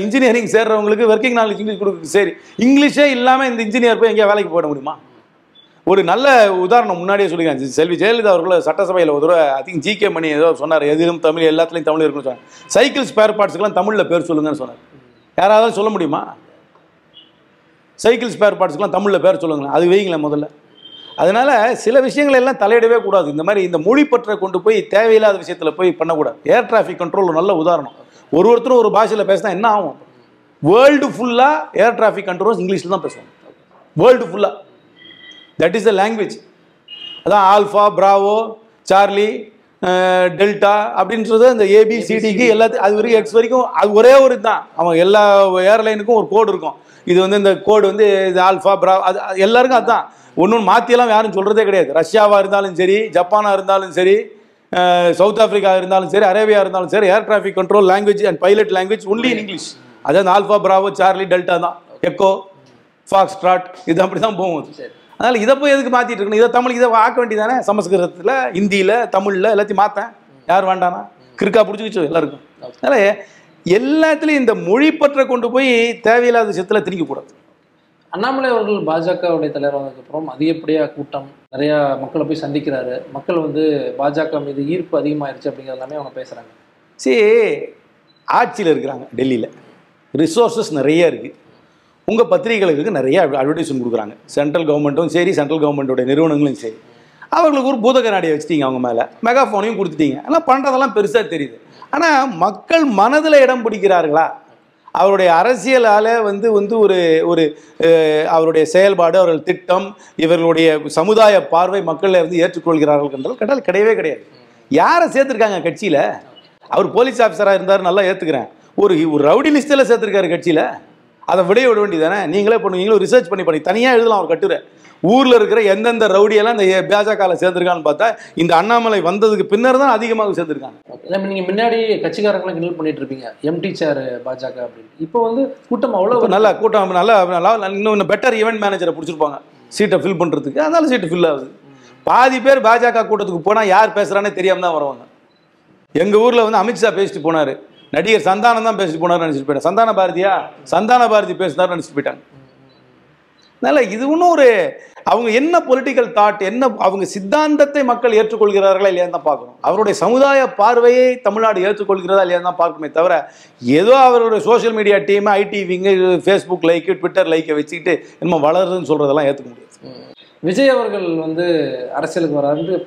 இன்ஜினியரிங் சேர்றவங்களுக்கு ஒர்க்கிங் நாலேஜ் இங்கிலீஷ் கொடுக்கு சரி. இங்கிலீஷே இல்லாமல் இந்த இன்ஜினியர் போய் எங்கேயா வேலைக்கு போட முடியுமா? ஒரு நல்ல உதாரணம் முன்னாடியே சொல்லிக்கிறேன் செல்வி ஜெயலலிதா அவர்கள் சட்டசபையில் ஒரு தடவை ஐ திங்க் ஜிகே மணி ஏதோ சொன்னார். எதிலும் தமிழ் எல்லாத்துலேயும் தமிழ் இருக்குன்னு சொன்னார். சைக்கிள் ஸ்பேர் பார்ட்ஸுக்கெல்லாம் தமிழில் பேர் சொல்லுங்கன்னு சொன்னார். யாராவது சொல்ல முடியுமா? சைக்கிள் ஸ்பேர் பார்ட்ஸ்க்குலாம் தமிழில் பேர் சொல்லுங்களேன். அது வைங்களேன் முதல்ல. அதனால சில விஷயங்கள் எல்லாம் தலையிடவே கூடாது. இந்த மாதிரி இந்த மொழி பற்றை கொண்டு போய் தேவையில்லாத விஷயத்தில் போய் பண்ணக்கூடாது. ஏர் டிராஃபிக் கண்ட்ரோல் நல்ல உதாரணம். ஒரு ஒருத்தரும் ஒரு பாஷையில் பேசினா என்ன ஆகும்? வேர்ல்டு ஃபுல்லாக ஏர் டிராஃபிக் கண்ட்ரோல்ஸ் இங்கிலீஷில் தான் பேசுவாங்க. வேர்ல்டு ஃபுல்லாக தட் இஸ் த லாங்குவேஜ் அதான் ஆல்ஃபா பிராவோ சார்லி டெல்டா அப்படின்றது இந்த ஏபிசிடிக்கு எல்லாத்தையும் அது வரைக்கும் எக்ஸ் வரைக்கும் அது ஒரே ஒரு தான் அவன் எல்லா ஏர்லைனுக்கும் ஒரு கோடு இருக்கும். இது வந்து இந்த கோடு வந்து இது ஆல்ஃபா பிரா அது அது எல்லாருக்கும் அதுதான் ஒன்று மாற்றியெல்லாம் யாரும் சொல்கிறதே கிடையாது. ரஷ்யாவாக இருந்தாலும் சரி ஜப்பானாக இருந்தாலும் சரி சவுத் ஆப்பிரிக்கா இருந்தாலும் சரி அரேபியா இருந்தாலும் சரி air traffic control language and pilot language only in English அதாவது ஆல்ஃபா பிராவோ சார்லி டெல்டா தான். எக்கோ ஃபாக்ஸ் ட்ராட் இது அப்படி தான் போகும். அதனால் இதை போய் எதுக்கு மாற்றிட்டு இருக்கணும்? இதை தமிழ் இதை ஆக்க வேண்டியதானே? சமஸ்கிருதத்தில் ஹிந்தியில் தமிழில் எல்லாத்தையும் மாற்றேன் யார் வேண்டானா? கிறுக்கா பிடிச்சிக்கிச்சு எல்லாருக்கும். அதனால் எல்லாத்துலேயும் இந்த மொழி பற்றை கொண்டு போய் தேவையில்லாத விஷயத்தில் திணிக்கக்கூடாது. அண்ணாமலை அவர்கள் பாஜகவுடைய தலைவர் வந்ததுக்கப்புறம் அதிகப்படியாக கூட்டம் நிறையா மக்களை போய் சந்திக்கிறாரு. மக்கள் வந்து பாஜக மீது ஈர்ப்பு அதிகமாயிருச்சு அப்படிங்கிறது எல்லாமே அவங்க பேசுகிறாங்க சரி ஆட்சியில் இருக்கிறாங்க டெல்லியில். ரிசோர்ஸஸ் நிறைய இருக்குது உங்கள் பத்திரிகைகளுக்கு நிறைய அட்வர்டைஸ்மெண்ட் கொடுக்குறாங்க. சென்ட்ரல் கவர்மெண்ட்டும் சரி சென்ட்ரல் கவர்மெண்ட்டோட நிறுவனங்களும் சரி. அவர்களுக்கு ஒரு பூத கண்ணாடியை வச்சுட்டீங்க அவங்க மேலே. மெகாஃபோனையும் கொடுத்துட்டீங்க. ஆனால் பண்ணுறதெல்லாம் பெருசாக தெரியுது. ஆனால் மக்கள் மனதில் இடம் பிடிக்கிறார்களா? அவருடைய அரசியலால் வந்து வந்து ஒரு ஒரு அவருடைய செயல்பாடு அவர்கள் திட்டம் இவர்களுடைய சமுதாய பார்வை மக்களை வந்து ஏற்றுக்கொள்கிறார்கள் என்றால் கடல் கிடையவே கிடையாது. யாரை சேர்த்துருக்காங்க கட்சியில்? அவர் போலீஸ் ஆஃபீஸராக இருந்தார் நல்லா ஏற்றுக்கிறேன் ஒரு ஒரு ரவுடி லிஸ்ட்டில் சேர்த்துருக்காரு கட்சியில். அதை விடைய விட வேண்டியதானே நீங்களே பண்ணு நீங்களும் ரிசர்ச் பண்ணி பண்ணி தனியாக எழுதலாம் ஒரு கட்டுரை. ஊரில் இருக்கிற எந்தெந்த ரவுடியெல்லாம் இந்த பாஜகவில் சேர்ந்துருக்கான்னு பார்த்தா இந்த அண்ணாமலை வந்ததுக்கு பின்னர் தான் அதிகமாக சேர்ந்துருக்காங்க. நம்ம நீங்க முன்னாடி கட்சிக்காரங்களாம் கிண்டல் பண்ணிட்டு இருப்பீங்க. எம்டி சேர் பாஜக அப்படின்னு. இப்போ வந்து கூட்டம் அவ்வளோ நல்லா கூட்டம் நல்லா நல்லா இன்னும் பெட்டர் ஈவெண்ட் மேனேஜரை பிடிச்சிருப்பாங்க. சீட்டை ஃபில் பண்ணுறதுக்கு அதனால சீட்டு ஃபில் ஆகுது. பாதி பேர் பாஜக கூட்டத்துக்கு போனால் யார் பேசுகிறானே தெரியாம தான் வருவாங்க. எங்கள் ஊரில் வந்து அமித்ஷா பேசிட்டு போனார். நடிகர் சந்தானம் தான் பேசிட்டு போனார் நினச்சிட்டு போயிட்டாங்க சந்தான பாரதியா? சந்தான பாரதி பேசினார் நினச்சிட்டு போயிட்டாங்க. அதனால இது ஒன்றும் ஒரு அவங்க என்ன பொலிட்டிக்கல் தாட் என்ன அவங்க சித்தாந்தத்தை மக்கள் ஏற்றுக்கொள்கிறார்களா இல்லையா தான் பார்க்கணும். அவருடைய சமுதாய பார்வையை தமிழ்நாடு ஏற்றுக்கொள்கிறதா இல்லையா தான் பார்க்கணுமே தவிர ஏதோ அவருடைய social media team IT wing Facebook like Twitter லைக்கை வச்சுக்கிட்டு நம்ம வளருதுன்னு சொல்கிறதெல்லாம் ஏற்றுக்க முடியாது. விஜய் அவர்கள் வந்து அரசியலுக்கு வராது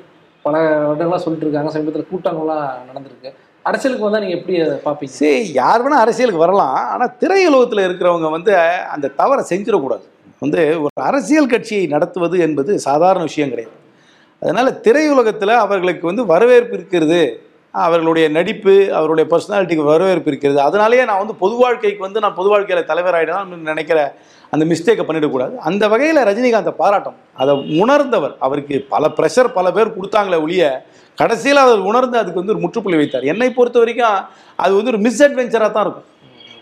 பல வருடங்களாக சொல்லிட்டு இருக்காங்க. சமீபத்தில் கூட்டங்கள்லாம் நடந்திருக்கு. அரசியலுக்கு வந்தால் நீங்கள் எப்படி அதை பார்ப்பீங்க? சரி யார் வேணால் அரசியலுக்கு வரலாம். ஆனால் திரையுலகத்தில் இருக்கிறவங்க வந்து அந்த தவறை செஞ்சிடக்கூடாது. வந்து ஒரு அரசியல் கட்சியை நடத்துவது என்பது சாதாரண விஷயம் கிடையாது. அதனால் திரையுலகத்தில் அவர்களுக்கு வந்து வரவேற்பு இருக்கிறது அவர்களுடைய நடிப்பு அவருடைய பர்சனாலிட்டிக்கு வரவேற்பு இருக்கிறது. அதனாலேயே நான் வந்து பொது வாழ்க்கைக்கு வந்து நான் பொது வாழ்க்கையில் தலைவராகிடலாம் நினைக்கிற அந்த மிஸ்டேக்கை பண்ணிடக்கூடாது. அந்த வகையில் ரஜினிகாந்தை பாராட்டம் அதை உணர்ந்தவர். அவருக்கு பல ப்ரெஷர் பல பேர் கொடுத்தாங்களே ஒழிய கடைசியில் அவர் உணர்ந்து அதுக்கு வந்து ஒரு முற்றுப்புள்ளி வைத்தார். என்னை பொறுத்த வரைக்கும் அது வந்து ஒரு மிஸ்அட்வென்ச்சராக தான் இருக்கும்.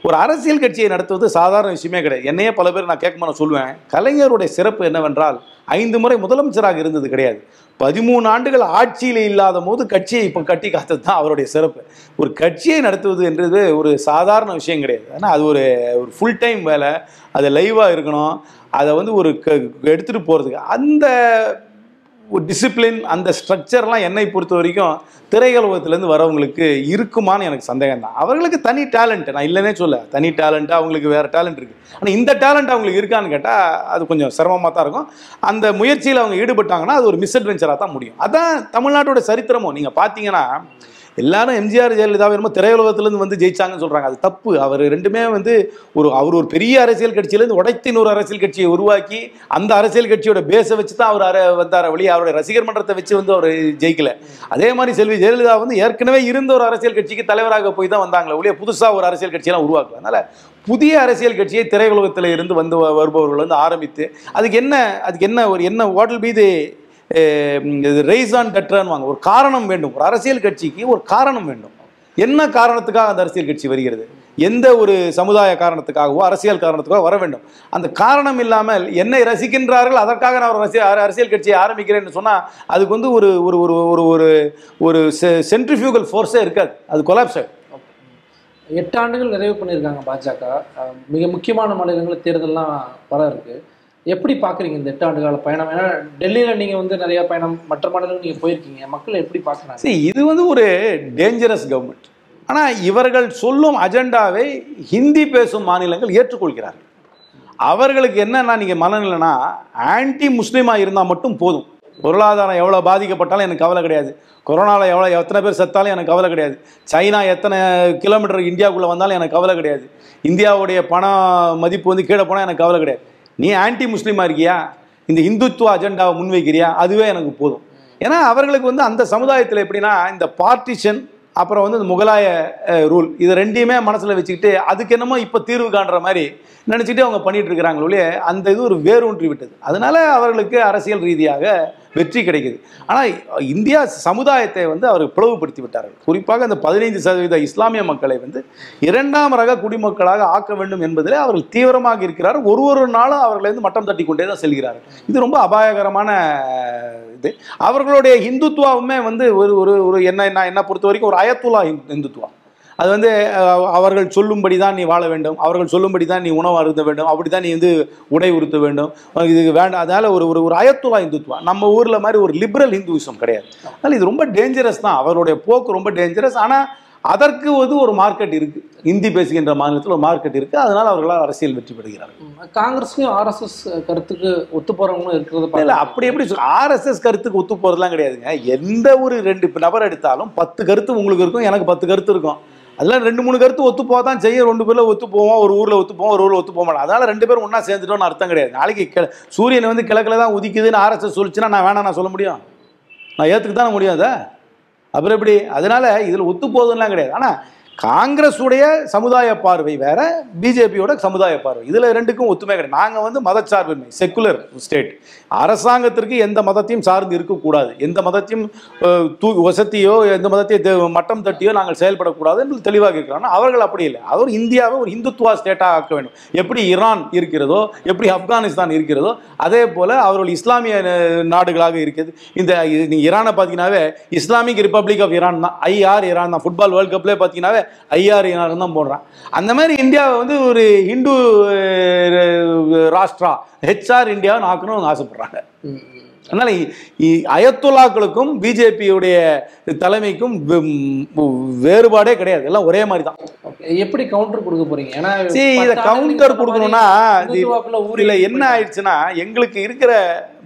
ஒரு அரசியல் கட்சியை நடத்துவது சாதாரண விஷயமே கிடையாது. என்னையே பல பேர் நான் கேட்க நான் சொல்லுவேன் கலைஞருடைய சிறப்பு என்னவென்றால் ஐந்து முறை முதலமைச்சராக இருந்தது கிடையாது. பதிமூணு ஆண்டுகள் ஆட்சியில் இல்லாத போது கட்சியை இப்போ கட்டி காத்தது தான் அவருடைய சிறப்பு. ஒரு கட்சியை நடத்துவது என்றது ஒரு சாதாரண விஷயம் கிடையாது. ஆனால் அது ஒரு ஒரு ஃபுல் டைம் வேலை. அது லைவாக இருக்கணும். அதை வந்து ஒரு க எடுத்துகிட்டு போகிறதுக்கு அந்த டிசிப்ளின் அந்த ஸ்ட்ரக்சர்லாம் என்னை பொறுத்த வரைக்கும் திரையுலகத்துலேருந்து வரவங்களுக்கு இருக்குமான்னு எனக்கு சந்தேகம் தான் அவர்களுக்கு தனி டேலண்ட் நான் இல்லைன்னே சொல்ல தனி டேலண்ட்டாக அவங்களுக்கு வேறு டேலண்ட் இருக்குது ஆனால் இந்த டேலண்ட் அவங்களுக்கு இருக்கான்னு கேட்டால் அது கொஞ்சம் சிரமமாக தான் இருக்கும். அந்த முயற்சியில் அவங்க ஈடுபட்டாங்கன்னா அது ஒரு மிஸ்அட்வென்ச்சராக தான் முடியும். அதான் தமிழ்நாட்டோட சரித்திரமும் நீங்கள் பார்த்தீங்கன்னா எல்லாரும் எம்ஜிஆர் ஜெயலலிதா என்னமோ திரையுலகத்திலேருந்து வந்து ஜெயிச்சாங்கன்னு சொல்கிறாங்க அது தப்பு. அவர் ரெண்டுமே வந்து ஒரு அவர் ஒரு பெரிய அரசியல் கட்சியிலேருந்து உடைத்து இன்னொரு அரசியல் கட்சியை உருவாக்கி அந்த அரசியல் கட்சியோட பேஸை வச்சு தான் அவர் வந்தார் வழி அவருடைய ரசிகர் மன்றத்தை வச்சு வந்து அவர் ஜெயிக்கல. அதே மாதிரி செல்வி ஜெயலலிதா வந்து ஏற்கனவே இருந்த ஒரு அரசியல் கட்சிக்கு தலைவராக போய் தான் வந்தாங்களே ஒழிய புதுசாக ஒரு அரசியல் கட்சியெல்லாம் உருவாக்கல. அதனால் புதிய அரசியல் கட்சியை திரையுலகத்தில் இருந்து வந்து வ- வருபவர்கள் வந்து ஆரம்பித்து அதுக்கு என்ன அதுக்கு என்ன ஒரு என்ன what be the rise on வாங்க ஒரு காரணம் வேண்டும். ஒரு அரசியல் கட்சிக்கு ஒரு காரணம் வேண்டும். என்ன காரணத்துக்காக அந்த அரசியல் கட்சி வருகிறது? எந்த ஒரு சமுதாய காரணத்துக்காகவோ அரசியல் காரணத்துக்காக வர வேண்டும். அந்த காரணம் இல்லாமல் என்னை ரசிக்கின்றார்கள் அதற்காக நான் ஒரு அரசியல் அரசியல் கட்சியை ஆரம்பிக்கிறேன்னு சொன்னால் அதுக்கு வந்து ஒரு ஒரு ஒரு ஒரு ஒரு ஒரு சென்ட்ரிஃபியூகல் ஃபோர்ஸே இருக்காது. அது கொலாப்ஸ் எட்டு ஆண்டுகள் நிறைவு பண்ணியிருக்காங்க பாஜக. மிக முக்கியமான மாநிலங்களில் தேர்தல்லாம் வர இருக்குது எப்படி பார்க்குறீங்க இந்த எட்டு ஆண்டு கால பயணம்? ஏன்னா டெல்லியில் நீங்கள் வந்து நிறைய பயணம் மற்ற மாநிலங்கள் நீங்கள் போயிருக்கீங்க. மக்கள் எப்படி பார்க்குறாங்க? சரி இது வந்து ஒரு டேஞ்சரஸ் கவர்மெண்ட் ஆனால் இவர்கள் சொல்லும் அஜெண்டாவை ஹிந்தி பேசும் மாநிலங்கள் ஏற்றுக்கொள்கிறார்கள். அவர்களுக்கு என்னன்னா நீங்கள் மனநிலைனா ஆன்டி முஸ்லீமாக இருந்தால் மட்டும் போதும். பொருளாதாரம் எவ்வளோ பாதிக்கப்பட்டாலும் எனக்கு கவலை கிடையாது. கொரோனாவில் எவ்வளோ எத்தனை பேர் செத்தாலும் எனக்கு கவலை கிடையாது. சைனா எத்தனை கிலோமீட்டர் இந்தியாவுக்குள்ளே வந்தாலும் எனக்கு கவலை கிடையாது. இந்தியாவுடைய பண மதிப்பு வந்து கீழே போனால் எனக்கு கவலை கிடையாது. நீ ஆன்டி முஸ்லீமாக இருக்கியா? இந்த இந்துத்துவ அஜெண்டாவை முன்வைக்கிறியா? அதுவே எனக்கு போதும். ஏன்னா அவர்களுக்கு வந்து அந்த சமுதாயத்தில் எப்படின்னா இந்த பார்ட்டிஷன் அப்புறம் வந்து இந்த முகலாய ரூல் இது ரெண்டையுமே மனசில் வச்சுக்கிட்டு அதுக்கு என்னமோ இப்போ தீர்வு காண்ற மாதிரி நினச்சிட்டு அவங்க பண்ணிட்டு இருக்கிறாங்களே அந்த இது ஒரு வேரூன்றி விட்டது. அதனால அவர்களுக்கு அரசியல் ரீதியாக வெற்றி கிடைக்குது. ஆனால் இந்தியா சமுதாயத்தை வந்து அவர் பிளவுபடுத்தி விட்டார்கள் குறிப்பாக அந்த பதினைந்து சதவீத இஸ்லாமிய மக்களை வந்து இரண்டாம் ரக குடிமக்களாக ஆக்க வேண்டும் என்பதில் அவர்கள் தீவிரமாக இருக்கிறார். ஒரு ஒரு நாளும் அவர்களை வந்து மட்டம் தட்டி கொண்டே தான் செல்கிறார்கள். இது ரொம்ப அபாயகரமான இது. அவர்களுடைய இந்துத்துவாவுமே வந்து ஒரு ஒரு ஒரு என்ன நான் என்ன பொறுத்த வரைக்கும் ஒரு அயத்துலா இந்து- இந்துத்துவா அது வந்து அவர்கள் சொல்லும்படி தான் நீ வாழ வேண்டும். அவர்கள் சொல்லும்படி தான் நீ உணவு அருந்த வேண்டும். அப்படி தான் நீ வந்து உடை உடுத்த வேண்டும். உனக்கு இது வேண்டாம். அதனால ஒரு ஒரு ஒரு அயத்துல்லா இந்துத்துவா நம்ம ஊரில் மாதிரி ஒரு லிபரல் ஹிந்துவிசம் கிடையாது. அதனால் இது ரொம்ப டேஞ்சரஸ் தான். அவருடைய போக்கு ரொம்ப டேஞ்சரஸ் ஆனால் அதற்கு வந்து ஒரு மார்க்கெட் இருக்கு. இந்தி பேசுகின்ற மாநிலத்தில் ஒரு மார்க்கெட் இருக்கு. அதனால் அவர்களால் அரசியல் வெற்றி பெறுகிறார்கள். காங்கிரஸ்லயும் ஆர்எஸ்எஸ் கருத்துக்கு ஒத்து போறவங்களும் இருக்கிறது இல்ல. அப்படி எப்படி சொல் ஆர்எஸ்எஸ் கருத்துக்கு ஒத்து போறதுலாம் கிடையாதுங்க. எந்த ஒரு ரெண்டு நபர் எடுத்தாலும் பத்து கருத்து உங்களுக்கு இருக்கும். எனக்கு பத்து கருத்து இருக்கும். அதெல்லாம் ரெண்டு மூணு கருத்து ஒத்து போக தான் செய்யும். ரெண்டு பேரில் ஒத்து போவோம். ஒரு ஊரில் ஒத்து போவோம் ஒரு ஊரில் ஒத்து போக மாட்டோம் அதனால ரெண்டு பேரும் ஒன்றா சேர்ந்துட்டோம்னு அர்த்தம் கிடையாது. நாளைக்கு கிழ- சூரியன் வந்து கிழக்கில் தான் உதிக்குதுன்னு ஆர்எஸ்எஸ் சொல்லிச்சுன்னா நான் வேணாம் நான் சொல்ல முடியும். நான் ஏற்றுக்கு தானே முடியும் அதை? அப்புறம் எப்படி? அதனால இதில் ஒத்து போகுதுலாம் கிடையாது. ஆனால் காங்கிரஸுடைய சமுதாய பார்வை வேற பிஜேபியோட சமுதாய பார்வை. இதுல ரெண்டுக்கும் ஒத்துமை கிடையாது. நாங்க வந்து மதச்சார்பின்மை செக்குலர் ஸ்டேட் அரசாங்கத்திற்கு எந்த மதத்தையும் சார்ந்து இருக்கக்கூடாது. எந்த மதத்தையும் அஹ், தூ வசதியோ எந்த மதத்தையும் மட்டம் தட்டியோ நாங்கள் செயல்படக்கூடாது என்று தெளிவாக இருக்கிறாங்க அவர்கள் அப்படி இல்லை. அவர் இந்தியாவை ஒரு இந்துத்துவா ஸ்டேட்டாக ஆக்க வேண்டும். எப்படி ஈரான் இருக்கிறதோ எப்படி ஆப்கானிஸ்தான் இருக்கிறதோ அதே போல அவர்கள் இஸ்லாமிய நாடுகளாக இருக்குது இந்த ஈரானை பார்த்தீங்கன்னாவே இஸ்லாமிக் ரிப்பப்ளிக் ஆஃப் ஈரான் தான். ஐஆர் ஈரான் தான். ஃபுட்பால் வேர்ல்ட் கப்லேயே பார்த்தீங்கன்னாவே ஐஆர் ஈரான் தான் போடுறான். அந்த மாதிரி இந்தியாவை வந்து ஒரு ஹிந்து ராஷ்டிரா ஹெச்ஆர் இந்தியாவை ஆக்கணும்னு ஆசைப்படுறாங்க. ம், ம். அதனால அயத்துல்லாக்களுக்கும் பிஜேபியுடைய தலைமைக்கும் வேறுபாடே கிடையாது. எல்லாம் ஒரே மாதிரி தான். எப்படி கவுண்டர் கொடுக்க போறீங்க? ஏன்னா சரி இதை கவுண்டர் கொடுக்கணும்னா ஊரில் என்ன ஆயிடுச்சுன்னா எங்களுக்கு இருக்கிற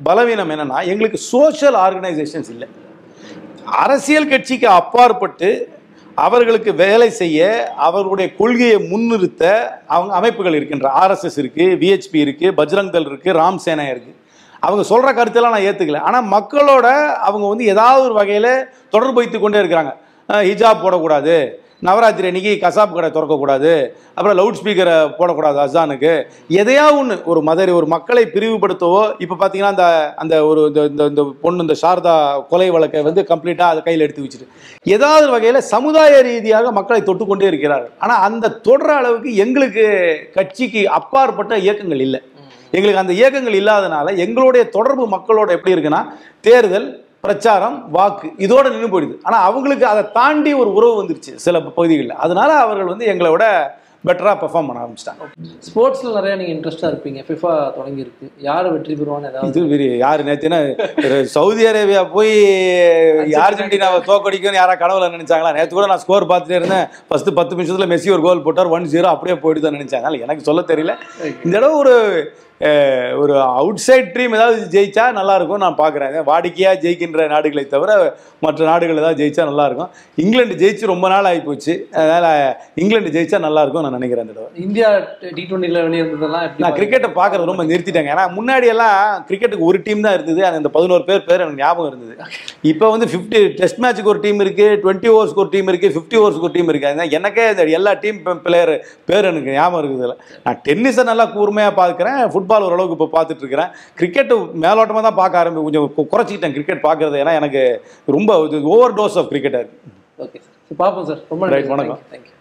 பலவீனம் என்னன்னா எங்களுக்கு சோஷியல் ஆர்கனைசேஷன்ஸ் இல்லை. அரசியல் கட்சிக்கு அப்பாற்பட்டு அவர்களுக்கு வேலை செய்ய அவர்களுடைய கொள்கையை முன்னிறுத்த அவங்க அமைப்புகள் இருக்கின்ற. ஆர்எஸ்எஸ் இருக்கு விஹெச்பி இருக்கு பஜ்ரங் தள் இருக்கு ராம் சேனா இருக்கு. அவங்க சொல்ற கருத்தெல்லாம் நான் ஏத்துக்கல. ஆனா மக்களோட அவங்க வந்து ஏதாவது ஒரு வகையில தொடர்பு வைத்து கொண்டே இருக்கிறாங்க. ஹிஜாப் போடக்கூடாது. நவராத்திரி அன்னைக்கு கசாப் கடை திறக்கக்கூடாது அப்புறம் லவுட் ஸ்பீக்கரை போடக்கூடாது அசானுக்கு. எதையா ஒன்று ஒரு மதர் ஒரு மக்களை பிரிவுபடுத்தவோ இப்போ பார்த்தீங்கன்னா அந்த அந்த ஒரு இந்த இந்த இந்த பொண்ணு இந்த சாரதா கொலை வழக்கை வந்து கம்ப்ளீட்டாக அதை கையில் எடுத்து வச்சுட்டு. ஏதாவது வகையில் சமுதாய ரீதியாக மக்களை தொட்டுக்கொண்டே இருக்கிறார் ஆனால் அந்த தொடர அளவுக்கு எங்களுக்கு கட்சிக்கு அப்பாற்பட்ட இயக்கங்கள் இல்லை. எங்களுக்கு அந்த இயக்கங்கள் இல்லாதனால எங்களுடைய தொடர்பு மக்களோட எப்படி இருக்குன்னா தேர்தல் பிரச்சாரம் வாக்கு இதோட நின்று போயிடுது. ஆனா அவங்களுக்கு அதை தாண்டி ஒரு உறவு வந்துருச்சு சில பகுதிகளில். அதனால அவர்கள் வந்து எங்களை விட பெட்டரா பெர்ஃபார்ம் பண்ண ஆரம்பிச்சிட்டாங்க. ஸ்போர்ட்ஸ்ல நிறைய நீங்க இன்ட்ரெஸ்டா இருப்பீங்க. ஃபிஃபா தொடங்கி இருக்கு யார் வெற்றி பெறுவான்னு ஏதாவது இது யாரு நேத்துனா சவுதி அரேபியா போய் அர்ஜென்டினாவை தோக்கடிக்கும்னு யாரா கனவுல நினைச்சாங்களா? நேத்து கூட நான் ஸ்கோர் பார்த்துட்டே இருந்தேன். ஃபர்ஸ்ட் பத்து நிமிஷத்துல மெஸ்ஸி ஒரு கோல் போட்டார். ஒன் ஜீரோ அப்படியே போயிடுதான் நினைச்சாங்க. அதனால எனக்கு சொல்ல தெரியல. இந்த தடவை ஒரு ஒரு அவுட் சைட் டீம் ஏதாவது ஜெயிச்சா நல்லா இருக்கும் நான் பார்க்குறேன். வாடிக்கையா ஜெயிக்கின்ற நாடுகளை தவிர மற்ற நாடுகள் ஏதாவது ஜெயிச்சா நல்லா இருக்கும் இங்கிலாந்து ஜெயிச்சு ரொம்ப நாள் ஆகி போச்சு. அதனால இங்கிலாந்து ஜெயிச்சா நல்லா இருக்கும் நான் நினைக்கிறேன் இந்த தடவை. இந்தியா டி டுவெண்ட்டில வெளியிருந்ததெல்லாம் எப்படி நான் கிரிக்கெட்டை பார்க்கறது ரொம்ப நிறுத்திட்டேங்க. ஏன்னா முன்னாடி எல்லாம் கிரிக்கெட்டுக்கு ஒரு டீம் தான் இருந்தது. அது இந்த பதினோரு பேர் பேர் எனக்கு ஞாபகம் இருந்தது. இப்போ வந்து ஃபிஃப்டி டெஸ்ட் மேட்ச்சுக்கு ஒரு டீம் இருக்கு டுவெண்ட்டி ஓவர்ஸ்க்கு ஒரு டீம் இருக்கு ஃபிஃப்டி ஓவர்ஸ்க்கு ஒரு டீம் இருக்கு. அதனால எனக்கே எல்லா டீம் பிளேயர் பேர் எனக்கு ஞாபகம் இருக்குது. நான் டென்னிஸை நல்லா கூர்மையாக பார்க்குறேன் ஃபுட்பால் ஓரளவுக்கு இப்போ பார்த்துட்டு இருக்கிறேன் கிரிக்கெட் மேலோட்டமாக தான் பார்க்க ஆரம்பி கொஞ்சம் குறைச்சிக்கிட்டேன் கிரிக்கெட் பார்க்கறது. ஏன்னா எனக்கு ரொம்ப ஓவர் டோஸ் ஆஃப் கிரிக்கெட்டாக ஓகே சார் பார்ப்போம் சார் ரொம்ப Right, வணக்கம். Thank you